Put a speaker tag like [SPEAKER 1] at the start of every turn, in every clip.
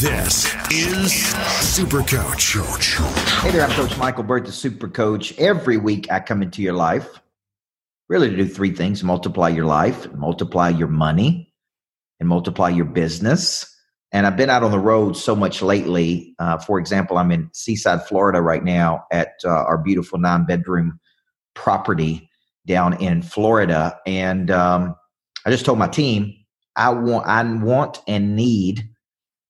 [SPEAKER 1] this is Super Coach.
[SPEAKER 2] Hey there, I'm Coach Michael Burt, the Super Coach. Every week I come into your life really to do three things multiply your life, multiply your money, and multiply your business. And I've been out on the road so much lately. Uh, for example, I'm in Seaside, Florida right now at uh, our beautiful nine bedroom property down in Florida. And um, I just told my team, I want, I want and need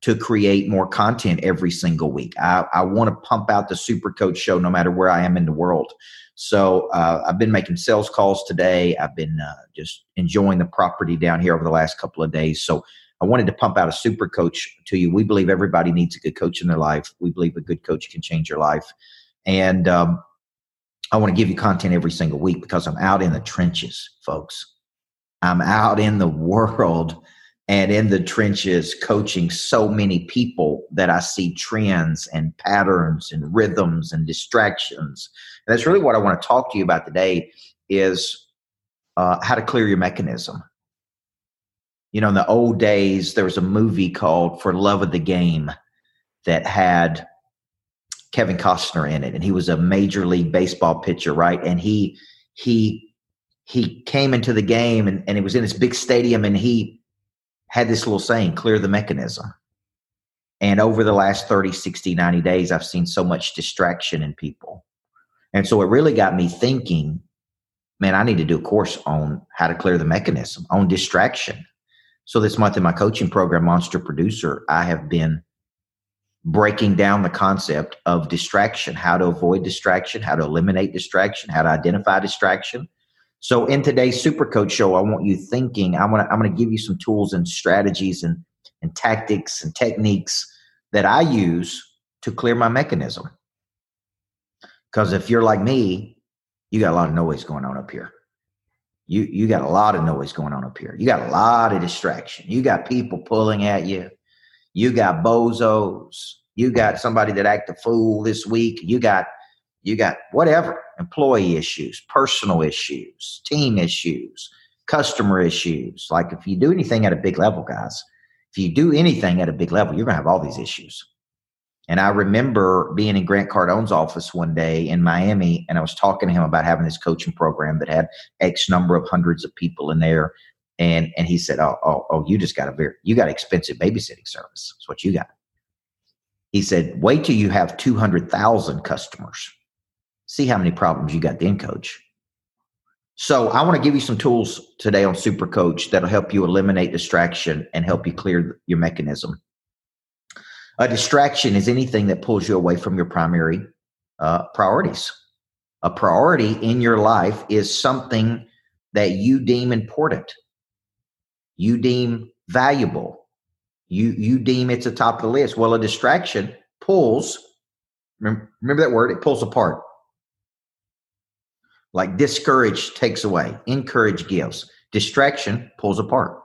[SPEAKER 2] to create more content every single week. I, I want to pump out the Super Coach show no matter where I am in the world. So uh, I've been making sales calls today. I've been uh, just enjoying the property down here over the last couple of days. So I wanted to pump out a super coach to you. We believe everybody needs a good coach in their life. We believe a good coach can change your life. And um, I want to give you content every single week because I'm out in the trenches, folks. I'm out in the world and in the trenches coaching so many people that I see trends and patterns and rhythms and distractions and that's really what I want to talk to you about today is uh, how to clear your mechanism. You know, in the old days, there was a movie called For Love of the Game that had Kevin Costner in it, and he was a major league baseball pitcher, right? And he he he came into the game, and, and it was in this big stadium, and he had this little saying, "Clear the mechanism." And over the last 30, 60, 90 days, I've seen so much distraction in people and so it really got me thinking, man, I need to do a course on how to clear the mechanism, on distraction. So this month in my coaching program, Monster Producer, I have been breaking down the concept of distraction, how to avoid distraction, how to eliminate distraction, how to identify distraction. So in today's Super Coach show, I want you thinking, I'm gonna I'm gonna give you some tools and strategies and, and tactics and techniques that I use to clear my mechanism. Because if you're like me, you got a lot of noise going on up here. You you got a lot of noise going on up here. You got a lot of distraction. You got people pulling at you. You got bozos. You got somebody that act a fool this week. You got you got whatever employee issues, personal issues, team issues, customer issues. Like if you do anything at a big level, guys, if you do anything at a big level, you're gonna have all these issues. And I remember being in Grant Cardone's office one day in Miami, and I was talking to him about having this coaching program that had X number of hundreds of people in there. And and he said, "Oh, oh, oh, you just got a very you got expensive babysitting service. That's what you got." He said, "Wait till you have two hundred thousand customers. See how many problems you got then, coach." So I want to give you some tools today on Super Coach that'll help you eliminate distraction and help you clear your mechanism. A distraction is anything that pulls you away from your primary uh, priorities. A priority in your life is something that you deem important, you deem valuable, you you deem it's a top of the list. Well, a distraction pulls. Remember, remember that word? It pulls apart. Like discourage takes away, encourage gives. Distraction pulls apart.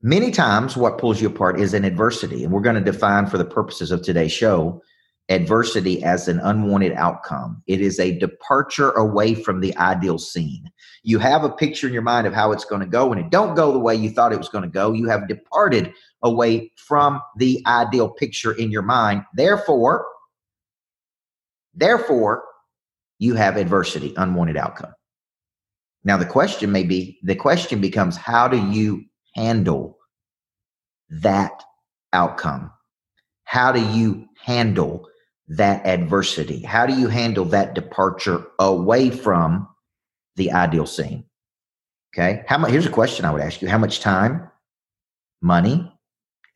[SPEAKER 2] Many times, what pulls you apart is an adversity. And we're going to define, for the purposes of today's show, adversity as an unwanted outcome. It is a departure away from the ideal scene. You have a picture in your mind of how it's going to go, and it don't go the way you thought it was going to go. You have departed away from the ideal picture in your mind. Therefore, therefore, you have adversity, unwanted outcome. Now, the question may be the question becomes how do you handle that outcome? How do you handle that adversity? How do you handle that departure away from the ideal scene? Okay. How much, here's a question I would ask you. How much time, money,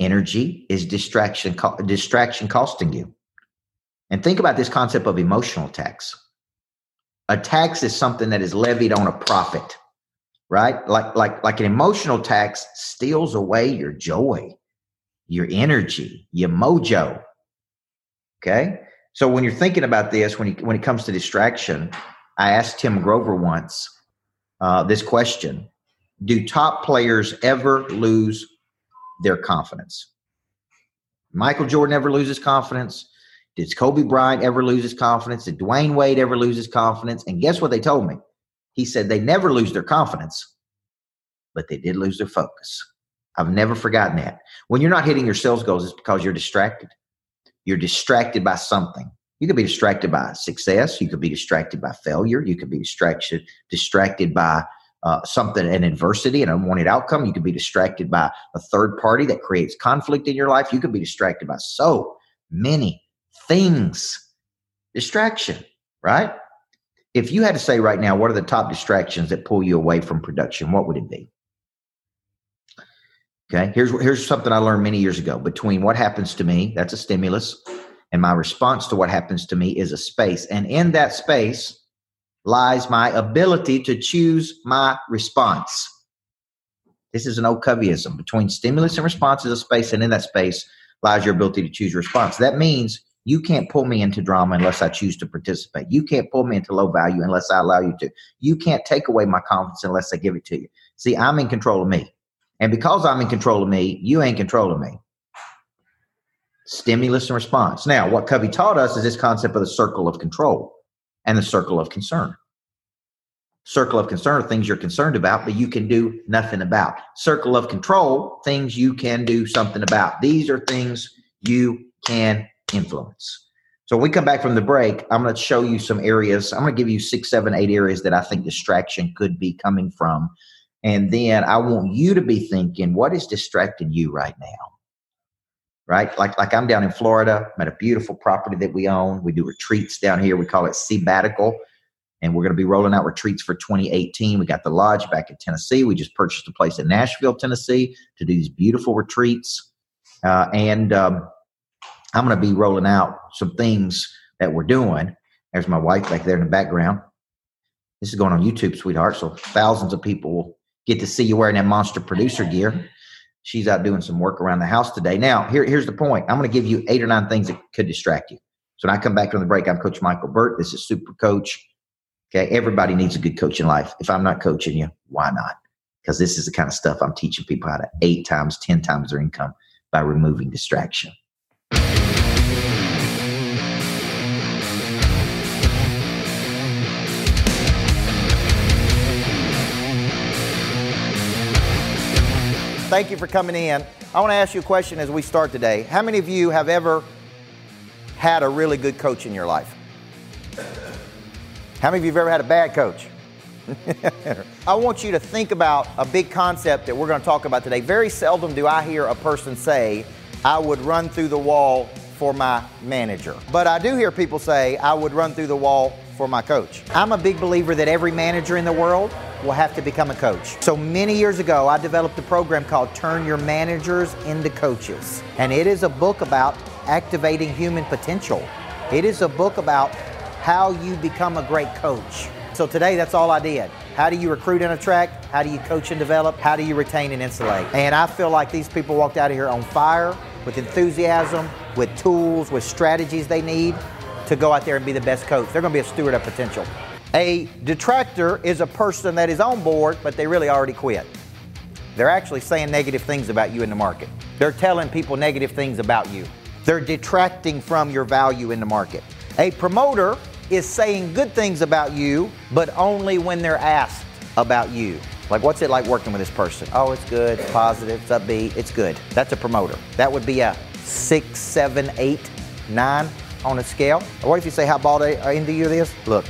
[SPEAKER 2] energy is distraction, distraction costing you? And think about this concept of emotional tax. A tax is something that is levied on a profit right? Like like like an emotional tax steals away your joy, your energy, your mojo. Okay? So when you're thinking about this, when you, when it comes to distraction, I asked Tim Grover once uh, this question: Do top players ever lose their confidence? Michael Jordan ever loses confidence? Did Kobe Bryant ever lose his confidence? Did Dwyane Wade ever lose his confidence? And guess what they told me? He said they never lose their confidence, but they did lose their focus. I've never forgotten that. When you're not hitting your sales goals, it's because you're distracted. You're distracted by something. You could be distracted by success. You could be distracted by failure. You could be distracted distracted by uh, something, an adversity, an unwanted outcome. You could be distracted by a third party that creates conflict in your life. You could be distracted by so many things. Distraction, right? If you had to say right now, what are the top distractions that pull you away from production? What would it be? Okay, here's here's something I learned many years ago. Between what happens to me, that's a stimulus, and my response to what happens to me is a space. And in that space lies my ability to choose my response. This is an old Coveyism. Between stimulus and response is a space, and in that space lies your ability to choose response. That means you can't pull me into drama unless I choose to participate. You can't pull me into low value unless I allow you to. You can't take away my confidence unless I give it to you. See, I'm in control of me. And because I'm in control of me, you ain't control of me. Stimulus and response. Now, what Covey taught us is this concept of the circle of control and the circle of concern. Circle of concern are things you're concerned about, but you can do nothing about. Circle of control, things you can do something about. These are things you can influence. So when we come back from the break, I'm going to show you some areas. I'm going to give you six, seven, eight areas that I think distraction could be coming from and then I want you to be thinking, what is distracting you right now? Right? Like, like I'm down in Florida, I'm at a beautiful property that we own. We do retreats down here. We call it Sabbatical. And we're going to be rolling out retreats for 2018. We got the lodge back in Tennessee. We just purchased a place in Nashville, Tennessee to do these beautiful retreats. Uh, and um, I'm going to be rolling out some things that we're doing. There's my wife back there in the background. This is going on YouTube, sweetheart. So thousands of people will get to see you wearing that monster producer gear. She's out doing some work around the house today. Now, here, here's the point. I'm going to give you eight or nine things that could distract you. So when I come back from the break, I'm Coach Michael Burt. This is Super Coach. Okay, everybody needs a good coach in life. If I'm not coaching you, why not? Because this is the kind of stuff I'm teaching people how to eight times, ten times their income by removing distraction. Thank you for coming in. I want to ask you a question as we start today. How many of you have ever had a really good coach in your life? How many of you have ever had a bad coach? I want you to think about a big concept that we're going to talk about today. Very seldom do I hear a person say, I would run through the wall for my manager. But I do hear people say, I would run through the wall for my coach. I'm a big believer that every manager in the world will have to become a coach. So many years ago, I developed a program called Turn Your Managers into Coaches. And it is a book about activating human potential. It is a book about how you become a great coach. So today, that's all I did. How do you recruit and attract? How do you coach and develop? How do you retain and insulate? And I feel like these people walked out of here on fire, with enthusiasm, with tools, with strategies they need to go out there and be the best coach. They're going to be a steward of potential. A detractor is a person that is on board, but they really already quit. They're actually saying negative things about you in the market. They're telling people negative things about you. They're detracting from your value in the market. A promoter is saying good things about you, but only when they're asked about you. Like, what's it like working with this person? Oh, it's good, it's positive, it's upbeat, it's good. That's a promoter. That would be a six, seven, eight, nine on a scale. What if you say how bald into you it is? Look,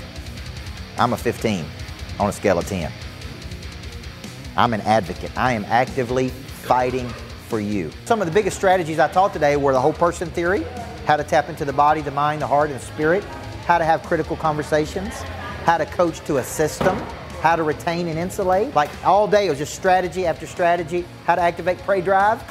[SPEAKER 2] I'm a 15 on a scale of 10. I'm an advocate. I am actively fighting for you. Some of the biggest strategies I taught today were the whole person theory, how to tap into the body, the mind, the heart, and the spirit, how to have critical conversations, how to coach to a system, how to retain and insulate. Like all day, it was just strategy after strategy, how to activate prey drive.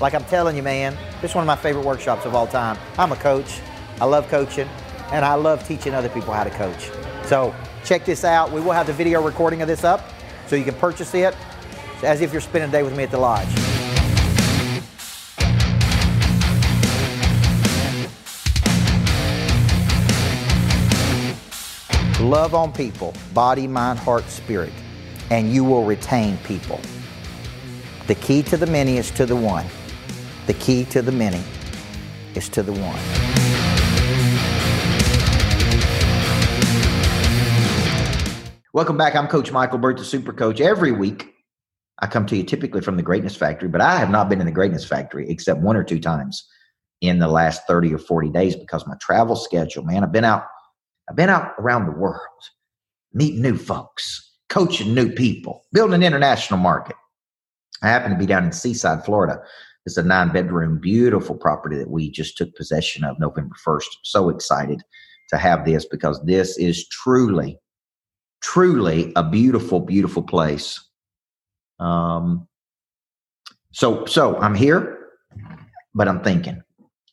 [SPEAKER 2] Like I'm telling you, man, this is one of my favorite workshops of all time. I'm a coach. I love coaching, and I love teaching other people how to coach. So check this out. We will have the video recording of this up so you can purchase it as if you're spending a day with me at the lodge. Love on people, body, mind, heart, spirit, and you will retain people. The key to the many is to the one. The key to the many is to the one. Welcome back. I'm Coach Michael Burt, the Super Coach. Every week, I come to you typically from the Greatness Factory, but I have not been in the Greatness Factory except one or two times in the last 30 or 40 days because my travel schedule, man, I've been out, I've been out around the world, meeting new folks, coaching new people, building an international market. I happen to be down in Seaside, Florida. It's a nine bedroom, beautiful property that we just took possession of November 1st. So excited to have this because this is truly, truly a beautiful, beautiful place. Um, so, so I'm here, but I'm thinking,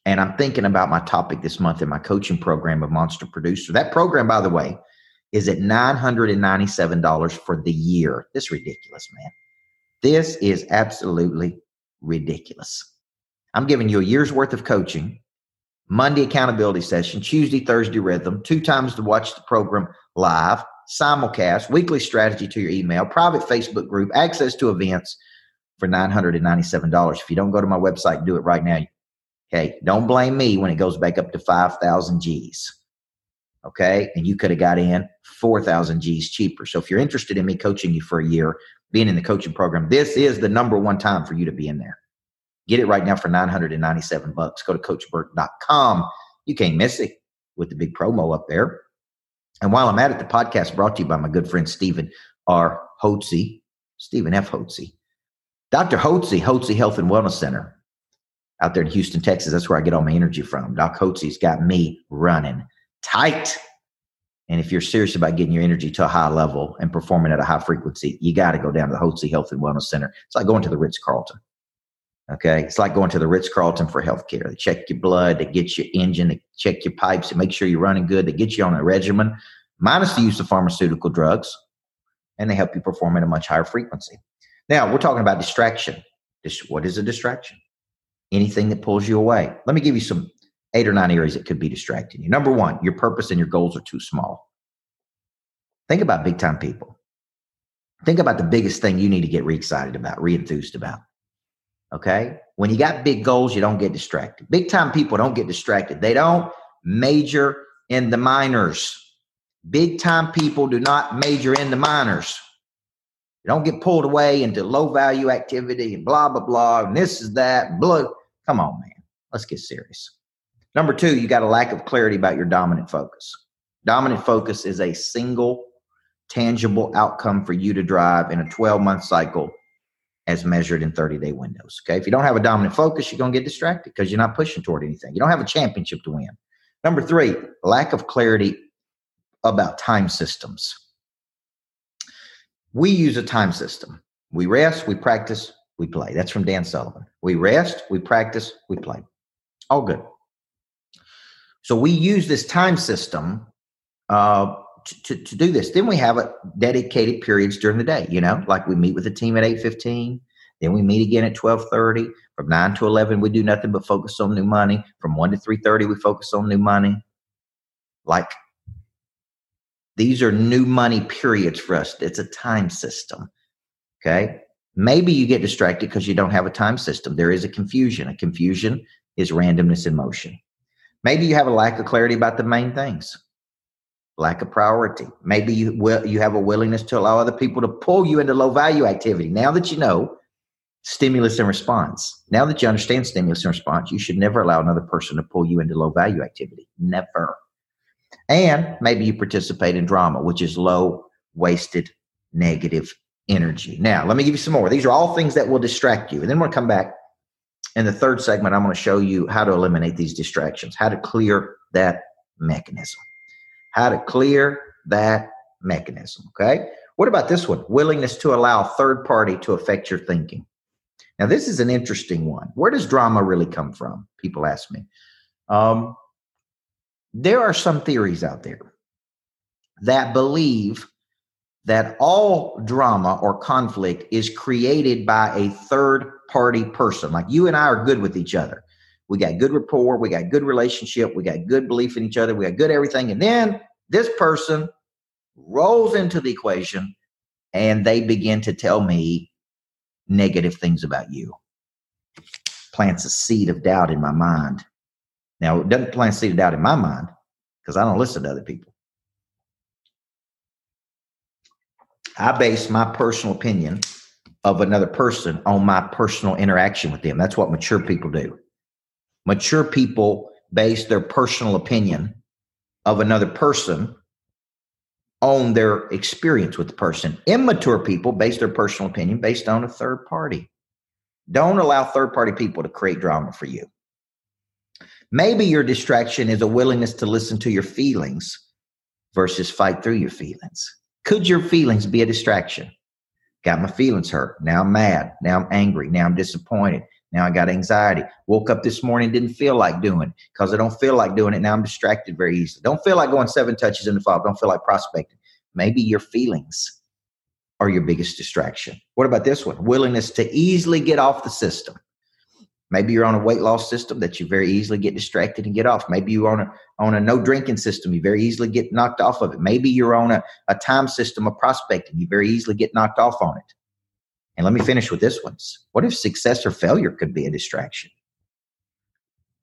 [SPEAKER 2] and I'm thinking about my topic this month in my coaching program of Monster Producer. That program, by the way, is at $997 for the year. This is ridiculous, man. This is absolutely ridiculous. I'm giving you a year's worth of coaching, Monday accountability session, Tuesday, Thursday rhythm, two times to watch the program live, simulcast, weekly strategy to your email, private Facebook group, access to events for $997. If you don't go to my website, do it right now. Okay. Don't blame me when it goes back up to 5,000 G's. Okay. And you could have got in 4,000 G's cheaper. So if you're interested in me coaching you for a year, being in the coaching program, this is the number one time for you to be in there. Get it right now for 997 bucks. Go to coachburt.com. You can't miss it with the big promo up there. And while I'm at it, the podcast brought to you by my good friend Stephen R. Hotze, Stephen F. Hotze. Dr. Hotze, Hotze Health and Wellness Center out there in Houston, Texas. That's where I get all my energy from. Doc Hotze's got me running tight. And if you're serious about getting your energy to a high level and performing at a high frequency, you got to go down to the Hotze Health and Wellness Center. It's like going to the Ritz Carlton. Okay. It's like going to the Ritz Carlton for healthcare. They check your blood, they get your engine, they check your pipes, they make sure you're running good, they get you on a regimen, minus the use of pharmaceutical drugs, and they help you perform at a much higher frequency. Now, we're talking about distraction. What is a distraction? Anything that pulls you away. Let me give you some eight or nine areas that could be distracting you. Number one, your purpose and your goals are too small. Think about big time people. Think about the biggest thing you need to get re excited about, re enthused about. Okay. When you got big goals, you don't get distracted. Big time people don't get distracted. They don't major in the minors. Big time people do not major in the minors. You don't get pulled away into low value activity and blah, blah, blah. And this is that. Blah. Come on, man. Let's get serious. Number two, you got a lack of clarity about your dominant focus. Dominant focus is a single tangible outcome for you to drive in a 12 month cycle as measured in 30 day windows. Okay. If you don't have a dominant focus, you're going to get distracted because you're not pushing toward anything. You don't have a championship to win. Number three, lack of clarity about time systems. We use a time system. We rest, we practice, we play. That's from Dan Sullivan. We rest, we practice, we play. All good. So we use this time system uh, to, to, do this. Then we have a dedicated periods during the day, you know, like we meet with the team at 8.15. Then we meet again at 12.30. From 9 to 11, we do nothing but focus on new money. From 1 to 3.30, we focus on new money. Like these are new money periods for us. It's a time system. Okay. Maybe you get distracted because you don't have a time system. There is a confusion. A confusion is randomness in motion. Maybe you have a lack of clarity about the main things, lack of priority. Maybe you will, you have a willingness to allow other people to pull you into low value activity. Now that you know stimulus and response, now that you understand stimulus and response, you should never allow another person to pull you into low value activity. Never. And maybe you participate in drama, which is low, wasted, negative energy. Now, let me give you some more. These are all things that will distract you. And then we'll come back in the third segment, I'm going to show you how to eliminate these distractions, how to clear that mechanism, how to clear that mechanism. Okay. What about this one? Willingness to allow third party to affect your thinking. Now, this is an interesting one. Where does drama really come from? People ask me. Um, there are some theories out there that believe that all drama or conflict is created by a third party person. Like you and I are good with each other. We got good rapport, we got good relationship, we got good belief in each other, we got good everything. And then this person rolls into the equation and they begin to tell me negative things about you. Plants a seed of doubt in my mind. Now, it doesn't plant a seed of doubt in my mind because I don't listen to other people. I base my personal opinion of another person on my personal interaction with them. That's what mature people do. Mature people base their personal opinion of another person on their experience with the person. Immature people base their personal opinion based on a third party. Don't allow third party people to create drama for you. Maybe your distraction is a willingness to listen to your feelings versus fight through your feelings. Could your feelings be a distraction? Got my feelings hurt. Now I'm mad. Now I'm angry. Now I'm disappointed. Now I got anxiety. Woke up this morning, didn't feel like doing because I don't feel like doing it. Now I'm distracted very easily. Don't feel like going seven touches in the fall. Don't feel like prospecting. Maybe your feelings are your biggest distraction. What about this one? Willingness to easily get off the system. Maybe you're on a weight loss system that you very easily get distracted and get off. Maybe you're on a on a no drinking system, you very easily get knocked off of it. Maybe you're on a, a time system of prospecting, you very easily get knocked off on it. And let me finish with this one. What if success or failure could be a distraction?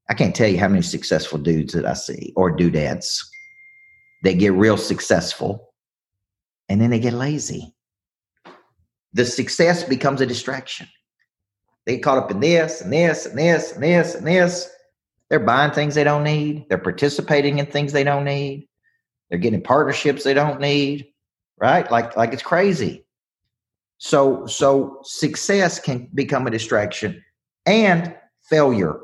[SPEAKER 2] I can't tell you how many successful dudes that I see or doodads. They get real successful and then they get lazy. The success becomes a distraction. They get caught up in this and this and this and this and this. They're buying things they don't need. They're participating in things they don't need. They're getting partnerships they don't need. Right? Like like it's crazy. So so success can become a distraction and failure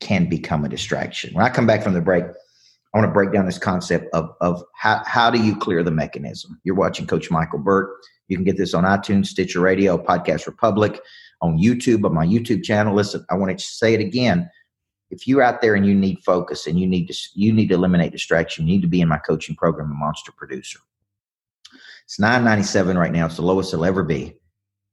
[SPEAKER 2] can become a distraction. When I come back from the break, I want to break down this concept of, of how, how do you clear the mechanism. You're watching Coach Michael Burt. You can get this on iTunes, Stitcher Radio, Podcast Republic, on YouTube, on my YouTube channel. Listen, I want to say it again. If you're out there and you need focus and you need to you need to eliminate distraction, you need to be in my coaching program, a monster producer. It's 997 right now. It's the lowest it'll ever be.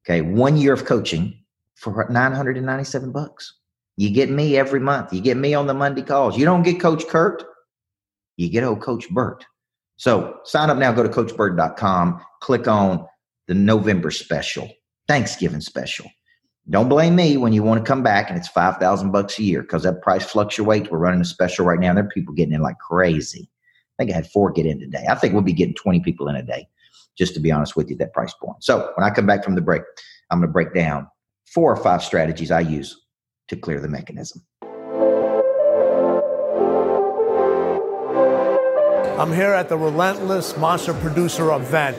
[SPEAKER 2] Okay. One year of coaching for 997 bucks. You get me every month. You get me on the Monday calls. You don't get Coach Kurt. You get old Coach Burt. So sign up now. Go to CoachBurt.com. Click on the November special, Thanksgiving special. Don't blame me when you want to come back and it's five thousand bucks a year because that price fluctuates. We're running a special right now. There are people getting in like crazy. I think I had four get in today. I think we'll be getting 20 people in a day, just to be honest with you, that price point. So when I come back from the break, I'm going to break down four or five strategies I use to clear the mechanism.
[SPEAKER 3] I'm here at the Relentless Monster Producer event.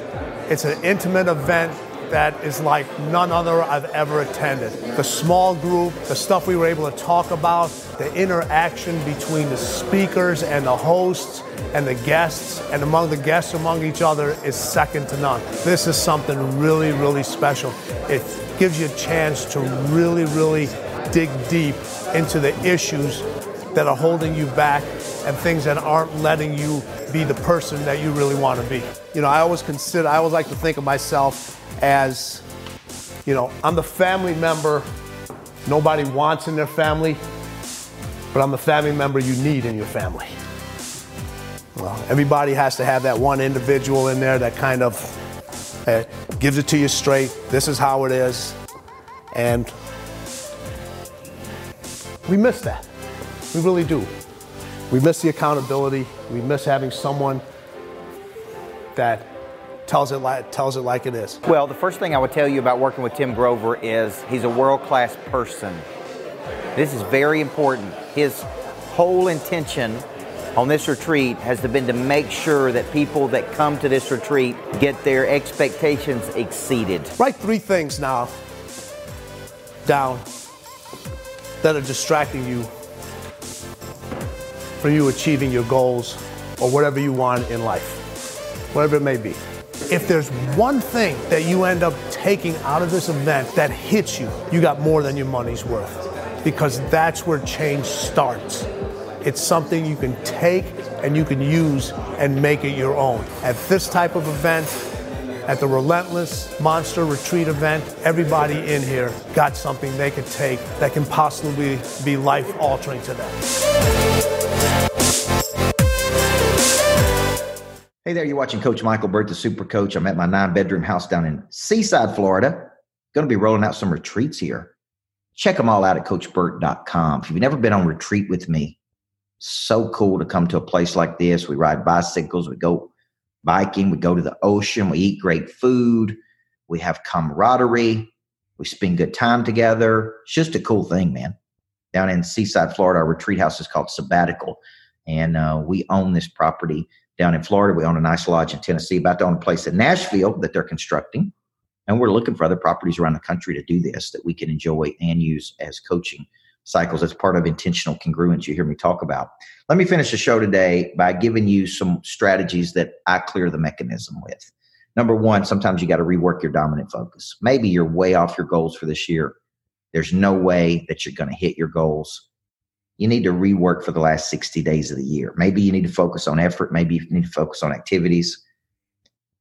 [SPEAKER 3] It's an intimate event that is like none other I've ever attended. The small group, the stuff we were able to talk about, the interaction between the speakers and the hosts and the guests, and among the guests among each other is second to none. This is something really, really special. It gives you a chance to really, really dig deep into the issues that are holding you back and things that aren't letting you be the person that you really want to be. You know, I always consider, I always like to think of myself as, you know, I'm the family member nobody wants in their family, but I'm the family member you need in your family. Well, everybody has to have that one individual in there that kind of uh, gives it to you straight. This is how it is. And we miss that. We really do. We miss the accountability. We miss having someone that tells it like tells it like it is.
[SPEAKER 4] Well, the first thing I would tell you about working with Tim Grover is he's a world-class person. This is very important. His whole intention on this retreat has been to make sure that people that come to this retreat get their expectations exceeded.
[SPEAKER 3] Write three things now down that are distracting you from you achieving your goals or whatever you want in life, whatever it may be. If there's one thing that you end up taking out of this event that hits you, you got more than your money's worth because that's where change starts. It's something you can take and you can use and make it your own. At this type of event, at the Relentless Monster Retreat event, everybody in here got something they could take that can possibly be life altering to them.
[SPEAKER 2] Hey there, you're watching Coach Michael Burt, the Super Coach. I'm at my nine bedroom house down in Seaside, Florida. Going to be rolling out some retreats here. Check them all out at CoachBurt.com. If you've never been on retreat with me, so cool to come to a place like this. We ride bicycles, we go biking, we go to the ocean, we eat great food, we have camaraderie, we spend good time together. It's just a cool thing, man. Down in Seaside, Florida, our retreat house is called Sabbatical, and uh, we own this property down in Florida. We own a nice lodge in Tennessee, about to own a place in Nashville that they're constructing. And we're looking for other properties around the country to do this that we can enjoy and use as coaching cycles. That's part of intentional congruence you hear me talk about. Let me finish the show today by giving you some strategies that I clear the mechanism with. Number one, sometimes you got to rework your dominant focus. Maybe you're way off your goals for this year. There's no way that you're going to hit your goals you need to rework for the last 60 days of the year. Maybe you need to focus on effort. Maybe you need to focus on activities.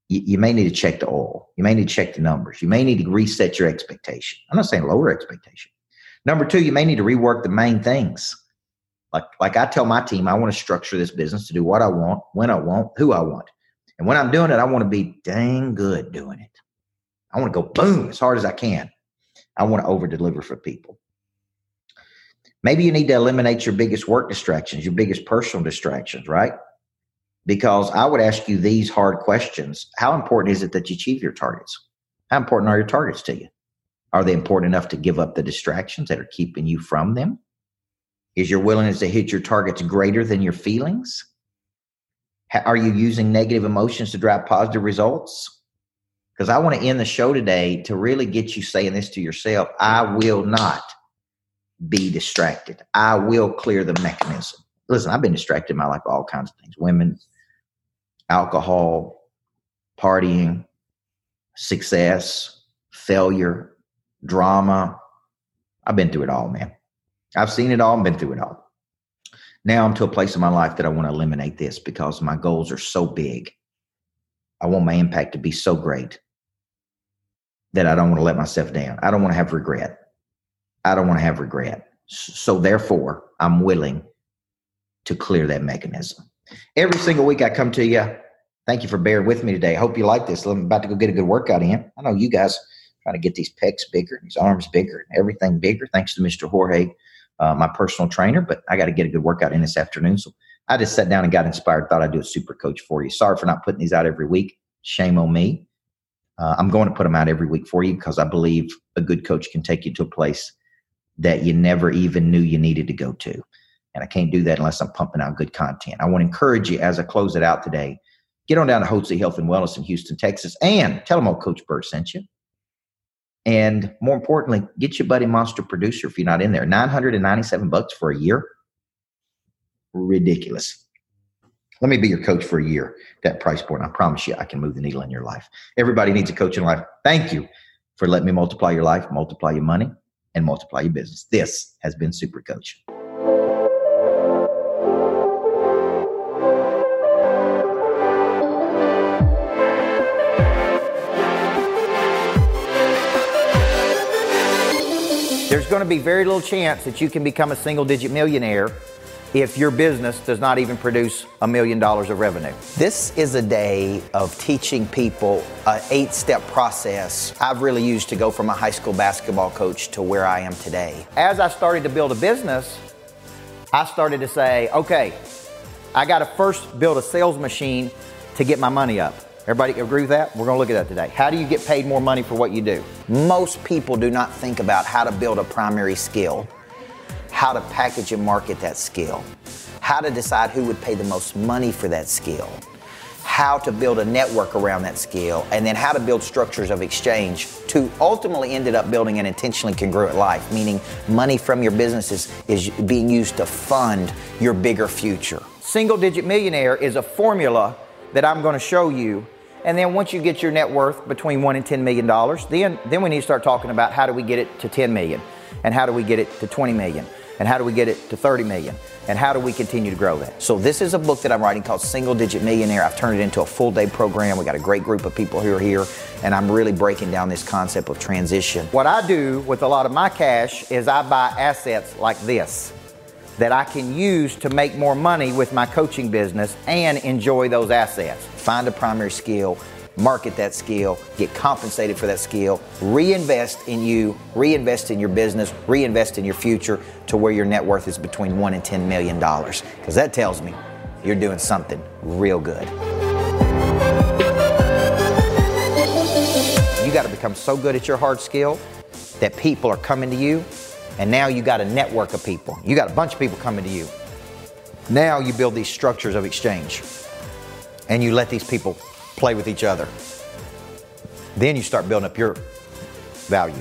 [SPEAKER 2] You, you, may need to check the oil. You may need to check the numbers. You may need to reset your expectation. I'm not saying lower expectation. Number two, you may need to rework the main things. Like, like I tell my team, I want to structure this business to do what I want, when I want, who I want. And when I'm doing it, I want to be dang good doing it. I want to go boom as hard as I can. I want to over deliver for people. Maybe you need to eliminate your biggest work distractions, your biggest personal distractions, right? Because I would ask you these hard questions. How important is it that you achieve your targets? How important are your targets to you? Are they important enough to give up the distractions that are keeping you from them? Is your willingness to hit your targets greater than your feelings? Are you using negative emotions to drive positive results? Because I want to end the show today to really get you saying this to yourself I will not be distracted. I will clear the mechanism. Listen, I've been distracted in my life all kinds of things women, alcohol, partying, success, failure, drama. I've been through it all, man. I've seen it all and been through it all. Now I'm to a place in my life that I want to eliminate this because my goals are so big. I want my impact to be so great that I don't want to let myself down. I don't want to have regret. I don't want to have regret. So therefore, I'm willing to clear that mechanism. Every single week I come to you. Thank you for bearing with me today. I hope you like this. I'm about to go get a good workout in. I know you guys trying to get these pecs bigger, these arms bigger, everything bigger. Thanks to Mr. Jorge, uh, my personal trainer. But I got to get a good workout in this afternoon. So I just sat down and got inspired. Thought I'd do a super coach for you. Sorry for not putting these out every week. Shame on me. Uh, I'm going to put them out every week for you because I believe a good coach can take you to a place that you never even knew you needed to go to. And I can't do that unless I'm pumping out good content. I want to encourage you as I close it out today, get on down to Hotze Health and Wellness in Houston, Texas, and tell them old Coach Burt sent you. And more importantly, get your buddy Monster Producer if you're not in there. 997 bucks for a year. Ridiculous. Let me be your coach for a year. That price point, I promise you, I can move the needle in your life. Everybody needs a coach in life. Thank you for letting me multiply your life, multiply your money, and multiply your business. This has been Super Coach.
[SPEAKER 4] There's going to be very little chance that you can become a single digit millionaire if your business does not even produce a million dollars of revenue. This is a day of teaching people an eight step process I've really used to go from a high school basketball coach to where I am today. As I started to build a business, I started to say, okay, I got to first build a sales machine to get my money up. Everybody agree with that? We're going to look at that today. How do you get paid more money for what you do? Most people do not think about how to build a primary skill how to package and market that skill, how to decide who would pay the most money for that skill, how to build a network around that skill, and then how to build structures of exchange to ultimately ended up building an intentionally congruent life, meaning money from your businesses is being used to fund your bigger future. Single digit millionaire is a formula that I'm going to show you. And then once you get your net worth between one and ten million dollars, then then we need to start talking about how do we get it to 10 million and how do we get it to 20 million and how do we get it to 30 million? And how do we continue to grow that? So this is a book that I'm writing called Single Digit Millionaire. I've turned it into a full day program. We got a great group of people who are here, and I'm really breaking down this concept of transition. What I do with a lot of my cash is I buy assets like this.
[SPEAKER 2] that I can use to make more money with my coaching business and enjoy those assets. Find a primary skill, market that skill, get compensated for that skill, reinvest in you, reinvest in your business, reinvest in your future to where your net worth is between 1 and 10 million dollars because that tells me you're doing something real good. You got to become so good at your hard skill that people are coming to you and now you got a network of people. You got a bunch of people coming to you. Now you build these structures of exchange and you let these people play with each other. Then you start building up your value.